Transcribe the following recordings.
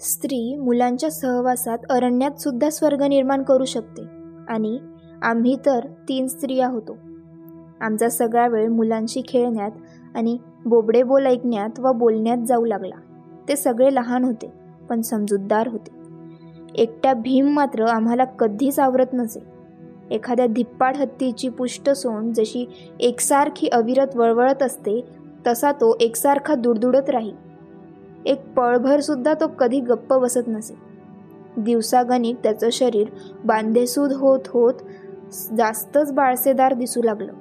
स्त्री मुलांच्या सहवासात अरण्यात सुद्धा स्वर्ग निर्माण करू शकते. आणि आम्ही तर तीन स्त्रिया होतो. आमचा सगळा वेळ मुलांशी खेळण्यात आणि बोबडे बोल ऐकण्यात व बोलण्यात जाऊ लागला. ते सगळे लहान होते पण समजूतदार होते. एकट्या भीम मात्र आम्हाला कधीच आवरत नसे. एखाद्या धिप्पाड हत्तीची पुष्ट सोंड जशी एकसारखी अविरत वळवळत असते तसा तो एकसारखा दुडदुडत राही. एक पळभर सुद्धा तो कधी गप्प बसत नसे. दिवसागणिक त्याचं शरीर बांधेसूद होत होत जास्तच बाळसेदार दिसू लागलं.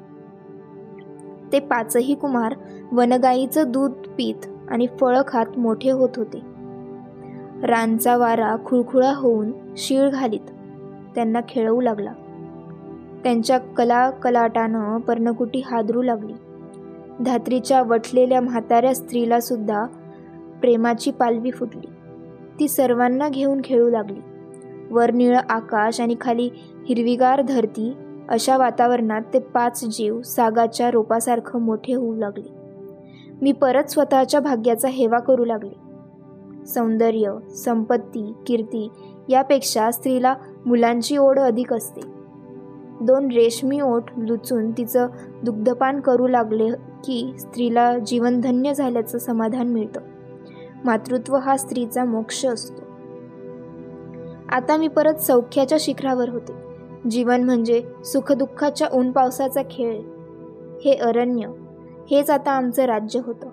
ते पाचही कुमार वनगाईचं दूध पीत आणि फळं खात मोठे होत होते. रानचा वारा खुळखुळा होऊन शीळ घालीत. त्यांना खेळवू लागला. त्यांच्या कला कलाटानं पर्णकुटी हादरू लागली. धात्रीच्या वटलेल्या म्हाताऱ्या स्त्रीला सुद्धा प्रेमाची पालवी फुटली. ती सर्वांना घेऊन खेळू लागली. वर निळं आकाश आणि खाली हिरवीगार धरती अशा वातावरणात ते पाच जीव सागाच्या रोपासारखं मोठे होऊ लागले. मी परत स्वतःच्या भाग्याचा हेवा करू लागले. सौंदर्य संपत्ती कीर्ती यापेक्षा स्त्रीला मुलांची ओढ अधिक असते. दोन रेशमी ओठ लुचून तिचं दुग्धपान करू लागले की स्त्रीला जीवनधन्य झाल्याचं समाधान मिळतं. मातृत्व हा स्त्रीचा मोक्ष असतो. आता मी परत सौख्याच्या शिखरावर होते. जीवन म्हणजे सुखदुःखाच्या ऊन पावसाचा खेळ. हे अरण्य हेच आता आमचं राज्य होतं.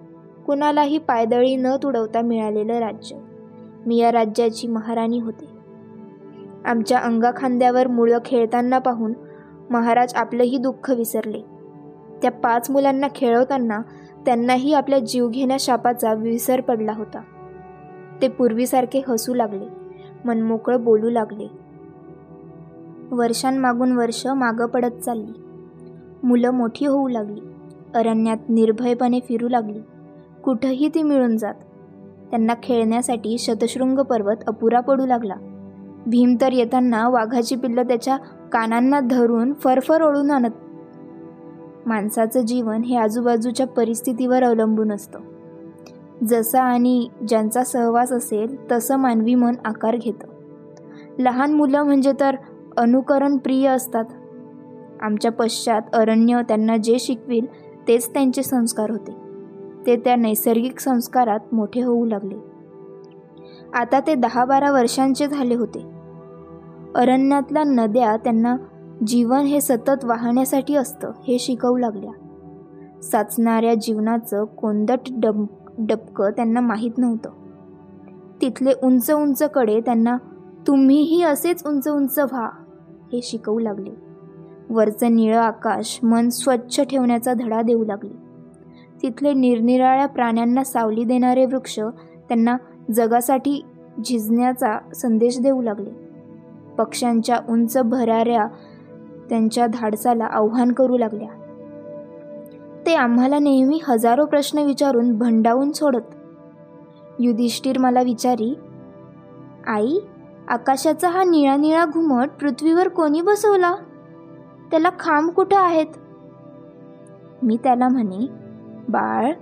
कुणालाही पायदळी न तुडवता मिळालेलं राज्य. मी या राज्याची महाराणी होते. आमच्या अंगाखांद्यावर मुळं खेळताना पाहून महाराज आपलंही दुःख विसरले. त्या पाच मुलांना खेळवताना त्यांनाही आपल्या जीवघेण्या शापाचा विसर पडला होता. ते पूर्वीसारखे हसू लागले मनमोकळं बोलू लागले. वर्षांमागून वर्ष मागं पडत चालली. मुलं मोठी होऊ लागली अरण्यात निर्भयपणे फिरू लागली. कुठंही ती मिळून जात त्यांना खेळण्यासाठी शतशृंग पर्वत अपुरा पडू लागला. भीम तर येताना वाघाची पिल्लं त्याच्या कानांना धरून फरफर ओढून आणत माणसाचं जीवन हे आजूबाजूच्या परिस्थितीवर अवलंबून असतं. जसा आणि ज्यांचा सहवास असेल तसं मानवी मन आकार घेतं. लहान मुलं म्हणजे तर अनुकरण प्रिय असतात. आमच्या पश्चात अरण्य त्यांना जे शिकविल तेच त्यांचे संस्कार होते. ते त्या नैसर्गिक संस्कारात मोठे होऊ लागले. आता ते दहा बारा वर्षांचे झाले होते. अरण्यातल्या नद्या त्यांना जीवन हे सतत वाहण्यासाठी असतं हे शिकवू लागल्या. साचणाऱ्या जीवनाचं कोंदट डब डबकं त्यांना माहीत नव्हतं. तिथले उंच उंच कडे त्यांना तुम्हीही असेच उंच उंच व्हा हे शिकवू लागले. वरचं निळं आकाश मन स्वच्छ ठेवण्याचा धडा देऊ लागले. तिथले निरनिराळ्या प्राण्यांना सावली देणारे वृक्ष त्यांना जगासाठी झिजण्याचा संदेश देऊ लागले. पक्ष्यांच्या उंच भराऱ्या त्यांच्या धाडसाला आव्हान करू लागल्या. ते आम्हाला नेहमी हजारो प्रश्न विचारून भंडावून सोडत. युधिष्ठिर मला विचारी आई आकाशाचा हा निळा निळा घुमट पृथ्वीवर कोणी बसवला? त्याला खांब कुठं आहेत? मी त्याला म्हणे बाळ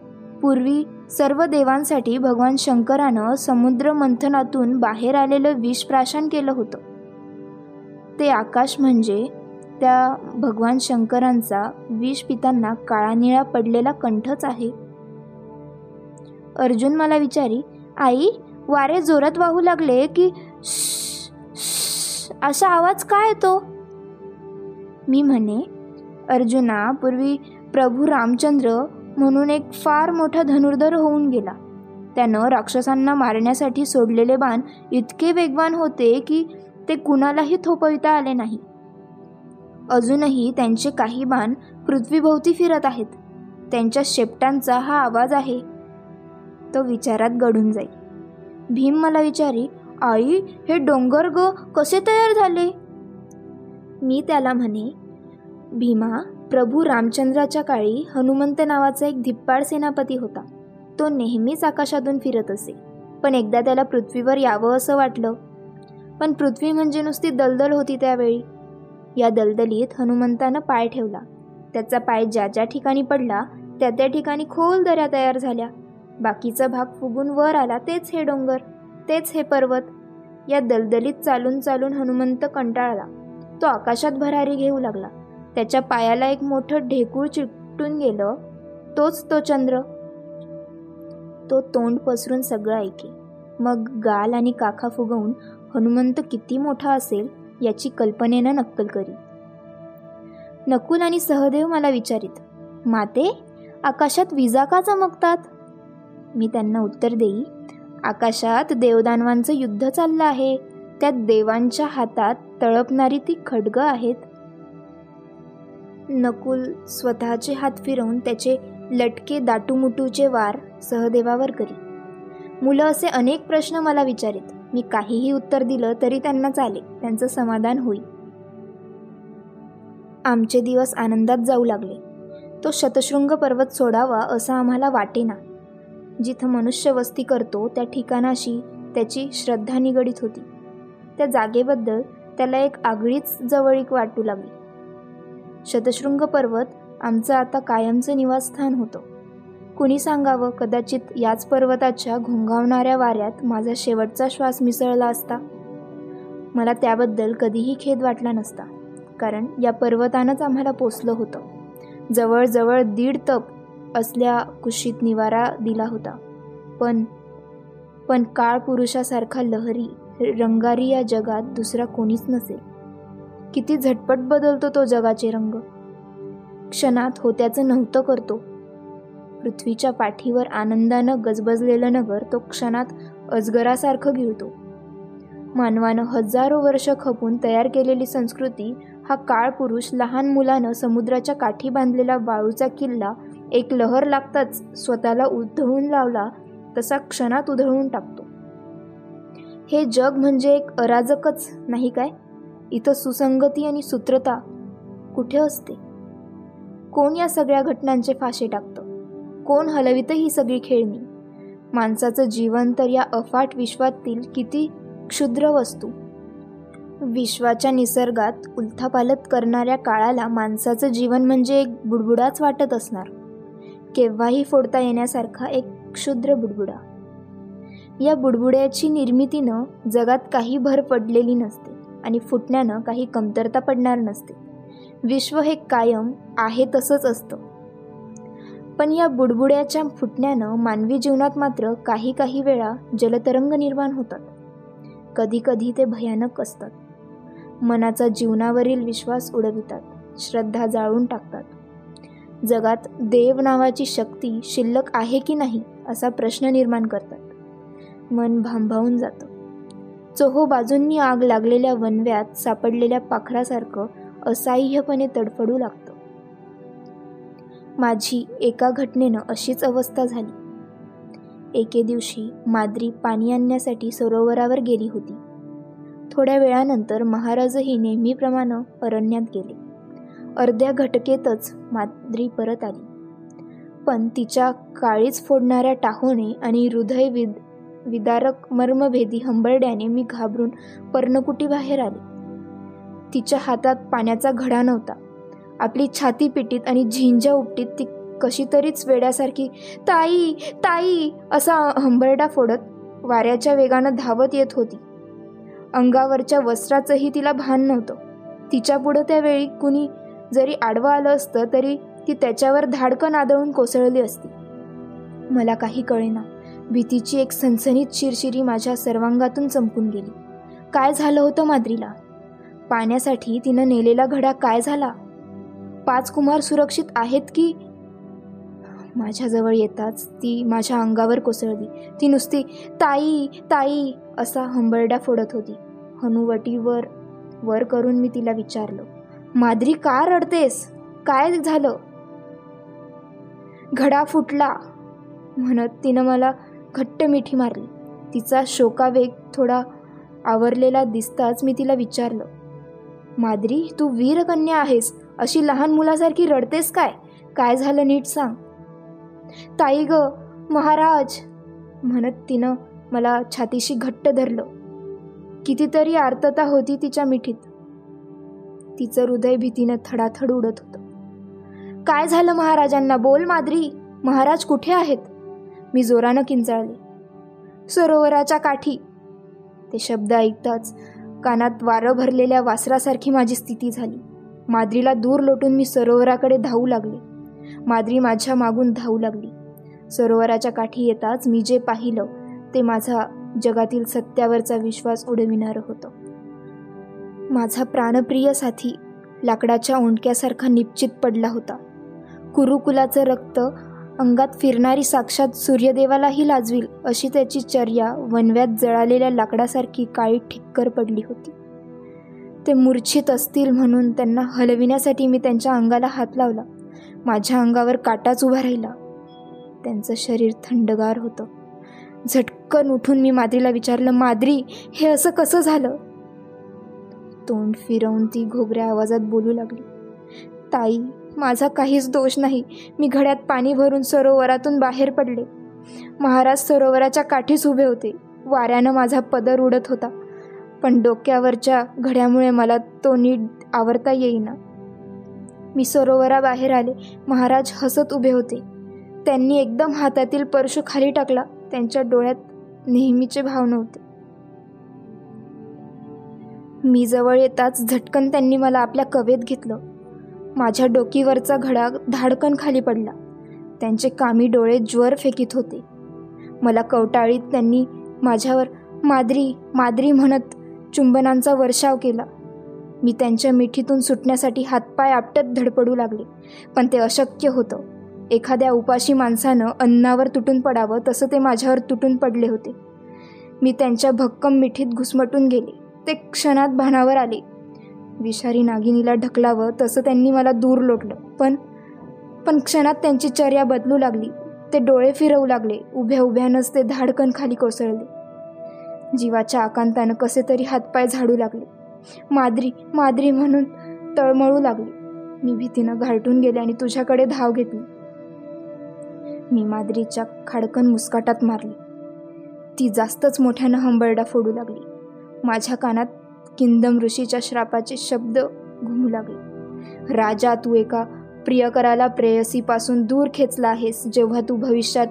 पूर्वी सर्व देवांसाठी भगवान शंकरानं समुद्र मंथनातून बाहेर आलेलं विष प्राशन केलं होतं. ते आकाश म्हणजे त्या भगवान शंकरांचा विष पितांना काळा निळा पडलेला कंठच आहे. अर्जुन मला विचारी आई वारे जोरात वाहू लागले की असा आवाज काय येतो मी म्हणे अर्जुना पूर्वी प्रभू रामचंद्र म्हणून एक फार मोठा धनुर्धर होऊन गेला त्यानं राक्षसांना मारण्यासाठी सोडलेले बाण इतके वेगवान होते की ते कुणालाही थोपविता आले नाही अजूनही त्यांचे काही बाण पृथ्वीभोवती फिरत आहेत. त्यांच्या शेपटांचा हा आवाज आहे. तो विचारात गडून जाई. भीम मला विचारी आई हे डोंगर ग कसे तयार झाले? मी त्याला म्हणे भीमा प्रभू रामचंद्राच्या काळी हनुमंत नावाचा एक धिप्पाड सेनापती होता. तो नेहमीच आकाशातून फिरत असे. पण एकदा त्याला पृथ्वीवर यावं असं वाटलं. पण पृथ्वी म्हणजे नुसती दलदल होती त्यावेळी. या दलदलीत हनुमंतानं पाय ठेवला. त्याचा पाय ज्या ज्या ठिकाणी पडला त्या त्या ठिकाणी खोल दऱ्या तयार झाल्या. बाकीचा भाग फुगून वर आला तेच हे डोंगर तेच हे पर्वत. या दलदलीत चालून चालून हनुमंत कंटाळला. तो आकाशात भरारी घेऊ लागला. त्याच्या पायाला एक मोठं ढेकूळ चिकटून गेलं. तोच तो चंद्र. तो तोंड पसरून सगळं ऐके. मग गाल आणि काखा फुगवून हनुमंत किती मोठा असेल याची कल्पनेनं नक्कल करी. नकुल आणि सहदेव मला विचारित माते आकाशात विजा का चमकतात? मी त्यांना उत्तर देई आकाशात देवदानवांचं युद्ध चाललं आहे. त्यात देवांच्या हातात तळपणारी ती खडगं आहेत. नकुल स्वतःचे हात फिरवून त्याचे लटके दाटूमुटूचे वार सहदेवावर करी. मुलं असे अनेक प्रश्न मला विचारित मी काहीही उत्तर दिलं तरी त्यांना चाले त्यांचं समाधान होईल. आमचे दिवस आनंदात जाऊ लागले. तो शतशृंग पर्वत सोडावा असं आम्हाला वाटेना. जिथं मनुष्य वस्ती करतो त्या ठिकाणाशी त्याची श्रद्धा निगडीत होती. त्या जागेबद्दल त्याला एक आगळीच जवळीक वाटू लागली. शतशृंग पर्वत आमचं आता कायमचं निवासस्थान होतं. कुणी सांगावं? कदाचित याच पर्वताच्या घोंगावणाऱ्या वाऱ्यात माझा शेवटचा श्वास मिसळला असता. मला त्याबद्दल कधीही खेद वाटला नसता कारण या पर्वतानंच आम्हाला पोचलं होतं. जवळजवळ दीड तप असल्या कुशीत निवारा दिला होता. पण पण काळ पुरुषासारखा लहरी रंगारी या जगात दुसरा कोणीच नसेल. किती झटपट बदलतो तो जगाचे रंग. क्षणात होत्याचं नव्हतं करतो. पृथ्वीच्या पाठीवर आनंदानं गजबजलेलं नगर तो क्षणात अजगरासारखं गिळतो मानवानं हजारो वर्ष खपून तयार केलेली संस्कृती हा काळ पुरुष लहान मुलानं समुद्राच्या काठी बांधलेला वाळूचा किल्ला एक लहर लागताच स्वतःला उधळून लावला तसा क्षणात उधळून टाकतो. हे जग म्हणजे एक अराजकच नाही काय? इथं सुसंगती आणि सूत्रता कुठे असते? कोण या सगळ्या घटनांचे फाशे टाकतं? कोण हलवितं ही सगळी खेळणी? माणसाचं जीवन तर या अफाट विश्वातील किती क्षुद्र वस्तू. विश्वाच्या निसर्गात उलथापालत करणाऱ्या काळाला माणसाचं जीवन म्हणजे एक बुडबुडाच वाटत असणार. केव्हाही फोडता येण्यासारखा एक क्षुद्र बुडबुडा. या बुडबुड्याची निर्मितीनं जगात काही भर पडलेली नसते आणि फुटण्यानं काही कमतरता पडणार नसते. विश्व हे कायम आहे तसंच असतं. पण या बुडबुड्याच्या फुटण्यानं मानवी जीवनात मात्र काही काही वेळा जलतरंग निर्माण होतात. कधीकधी ते भयानक असतात. मनाचा जीवनावरील विश्वास उडवितात श्रद्धा जाळून टाकतात. जगात देव नावाची शक्ती शिल्लक आहे की नाही असा प्रश्न निर्माण करतात. मन भांभावून जातं. चोहो बाजूंनी आग लागलेल्या वनव्यात सापडलेल्या पाखरासारखं असाह्यपणे तडफडू लागतं. माझी एका घटनेनं अशीच अवस्था झाली. एके दिवशी माद्री पाणी आणण्यासाठी सरोवरावर गेली होती. थोड्या वेळानंतर महाराजही नेहमीप्रमाणे अरण्यात गेले. अर्ध्या घटकेतच माद्री परत आली. पण तिच्या काळीच फोडणाऱ्या टाहोणे आणि हृदय विद विदारक मर्मभेदी हंबरड्याने मी घाबरून पर्णकुटी बाहेर आले. तिच्या हातात पाण्याचा घडा नव्हता. आपली छाती पिटीत आणि झिंजा उपटीत ती कशी तरीच वेड्यासारखी ताई ताई असा हंबरडा फोडत वाऱ्याच्या वेगानं धावत येत होती. अंगावरच्या वस्त्राचंही तिला भान नव्हतं. तिच्या पुढं त्यावेळी कुणी जरी आडवं आलं असतं तरी ती त्याच्यावर धाडकन आदळून कोसळली असती. मला काही कळेना. भीतीची एक सनसनीत शिरशिरी माझ्या सर्वांगातून चमकून गेली. काय झालं होतं माद्रीला? पाण्यासाठी तिनं नेलेला घडा काय झाला? पाच कुमार सुरक्षित आहेत की? माझ्याजवळ येताच ती माझ्या अंगावर कोसळली. ती नुसती ताई ताई असा हंबरडा फोडत होती. हनुवटीवर वर करून मी तिला विचारलं माद्री का रडतेस? काय झालं? घडा फुटला म्हणत तिनं मला घट्ट मिठी मारली. तिचा शोकावेग थोडा आवरलेला दिसताच मी तिला विचारलं माद्री तू वीरकन्या आहेस. अशी लहान मुलासारखी रडतेस काय? काय झालं नीट सांग. ताई ग महाराज म्हणत तिनं मला छातीशी घट्ट धरलं. कितीतरी आर्तता होती तिच्या मिठीत. तिचं हृदय भीतीनं थडाथड उडत होतं. काय झालं महाराजांना? बोल माद्री. महाराज कुठे आहेत? मी जोरानं किंचाळले. सरोवराच्या काठी. ते शब्द ऐकताच कानात वारं भरलेल्या वासरासारखी माझी स्थिती झाली. माद्रीला दूर लोटून मी सरोवराकडे धावू लागले. माद्री माझ्या मागून धावू लागली. सरोवराच्या काठी येताच मी जे पाहिलं ते माझा जगातील सत्यावरचा विश्वास उडविणारं होतं. माझा प्राणप्रिय साथी लाकडाच्या ओंडक्यासारखा निश्चित पडला होता. कुरुकुलाचं रक्त अंगात फिरणारी साक्षात सूर्यदेवालाही लाजवील अशी त्याची चर्या वनव्यात जळालेल्या लाकडासारखी काळी ठिक्कर पडली होती. ते मूर्छित असतील म्हणून त्यांना हलविण्यासाठी मी त्यांच्या अंगाला हात लावला. माझ्या अंगावर काटाच उभा राहिला. त्यांचं शरीर थंडगार होतं. झटकन उठून मी माद्रीला विचारलं माद्री हे असं कसं झालं? तोंड फिरवून ती घोगऱ्या आवाजात बोलू लागली. ताई माझा काहीच दोष नाही. मी घड्यात पाणी भरून सरोवरातून बाहेर पडले. महाराज सरोवराच्या काठीच उभे होते. वाऱ्यानं माझा पदर उडत होता. पण डोक्यावरच्या घड्यामुळे मला तो नीट आवरता येईना. मी सरोवराबाहेर आले. महाराज हसत उभे होते. त्यांनी एकदम हातातील परशु खाली टाकला. त्यांच्या डोळ्यात नेहमीचे भाव नव्हते. मी जवळ येताच झटकन त्यांनी मला आपल्या कवेत घेतलं. माझ्या डोकीवरचा घडा धाडकन खाली पडला. त्यांचे कामी डोळे ज्वर फेकीत होते. मला कवटाळीत त्यांनी माझ्यावर माद्री माद्री म्हणत चुंबनांचा वर्षाव केला. मी त्यांच्या मिठीतून सुटण्यासाठी हातपाय आपटत धडपडू लागले पण ते अशक्य होतं. एखाद्या उपाशी माणसानं अन्नावर तुटून पडावं तसं ते माझ्यावर तुटून पडले होते. मी त्यांच्या भक्कम मिठीत घुसमटून गेले. ते क्षणात भानावर आले. विषारी नागिनीला ढकलावं तसं त्यांनी मला दूर लोटलं. पण पण क्षणात त्यांची चर्या बदलू लागली. ते डोळे फिरवू लागले. उभ्या उभ्यानंच ते धाडकन खाली कोसळले. जीवाच्या आकांतानं कसे तरी हातपाय झाडू लागले. माद्री माद्री म्हणून तळमळू लागली. मी भीतीनं घालटून गेले आणि तुझ्याकडे धाव घेतली. मी माद्रीच्या खाडकन मुस्काटात मारली. ती जास्तच मोठ्यानं हंबरडा फोडू लागली. माझ्या कानात किंदम ऋषीच्या श्रापाचे शब्द घुमू लागले. राजा तू एका प्रियकराला प्रेयसीपासून दूर खेचला आहेस जेव्हा तू भविष्यात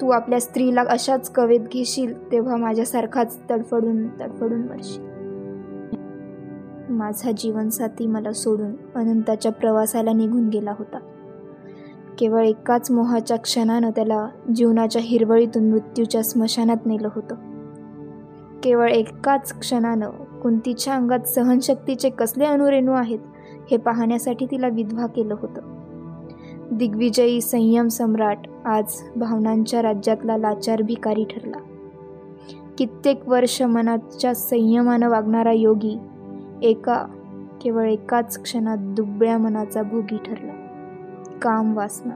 तू आपल्या स्त्रीला अशाच कवेत घेशील तेव्हा माझ्यासारखाच तडफडून तडफडून मरशील. माझा जीवनसाथी मला सोडून अनंताच्या प्रवासाला निघून गेला होता. केवळ एकाच मोहाच्या क्षणानं त्याला जीवनाच्या हिरवळीतून मृत्यूच्या स्मशानात नेलं होतं. केवळ एकाच क्षणानं कुंतीच्या अंगात सहनशक्तीचे कसले अनुरेणू आहेत हे पाहण्यासाठी तिला विधवा केलं होतं. दिग्विजयी संयम सम्राट आज भावनांच्या राज्यातला लाचार भिकारी ठरला. कित्येक वर्ष मनाच्या संयमानं वागणारा योगी एका केवळ एकाच क्षणात दुबळ्या मनाचा भोगी ठरला. काम वासना.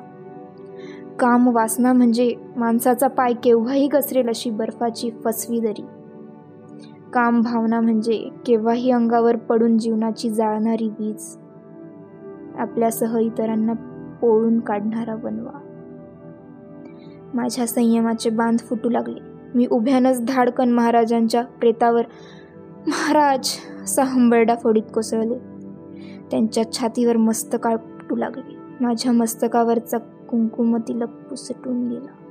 काम वासना म्हणजे माणसाचा पाय केव्हाही घसरेल अशी बर्फाची फसवी दरी. काम भावना म्हणजे केव्हाही अंगावर पडून जीवनाची जाळणारी वीज. आपल्यासह इतरांना ओळून काढणारा बनवा. माझ्या संयमाचे बांध फुटू लागले. मी उभ्यानच धाडकन महाराजांच्या प्रेतावर महाराज असा हंबरडा फोडीत कोसळले. त्यांच्या छातीवर मस्तकाळ फुटू लागले. माझ्या मस्तकावरचा कुंकुम तिलक पुसटून गेला.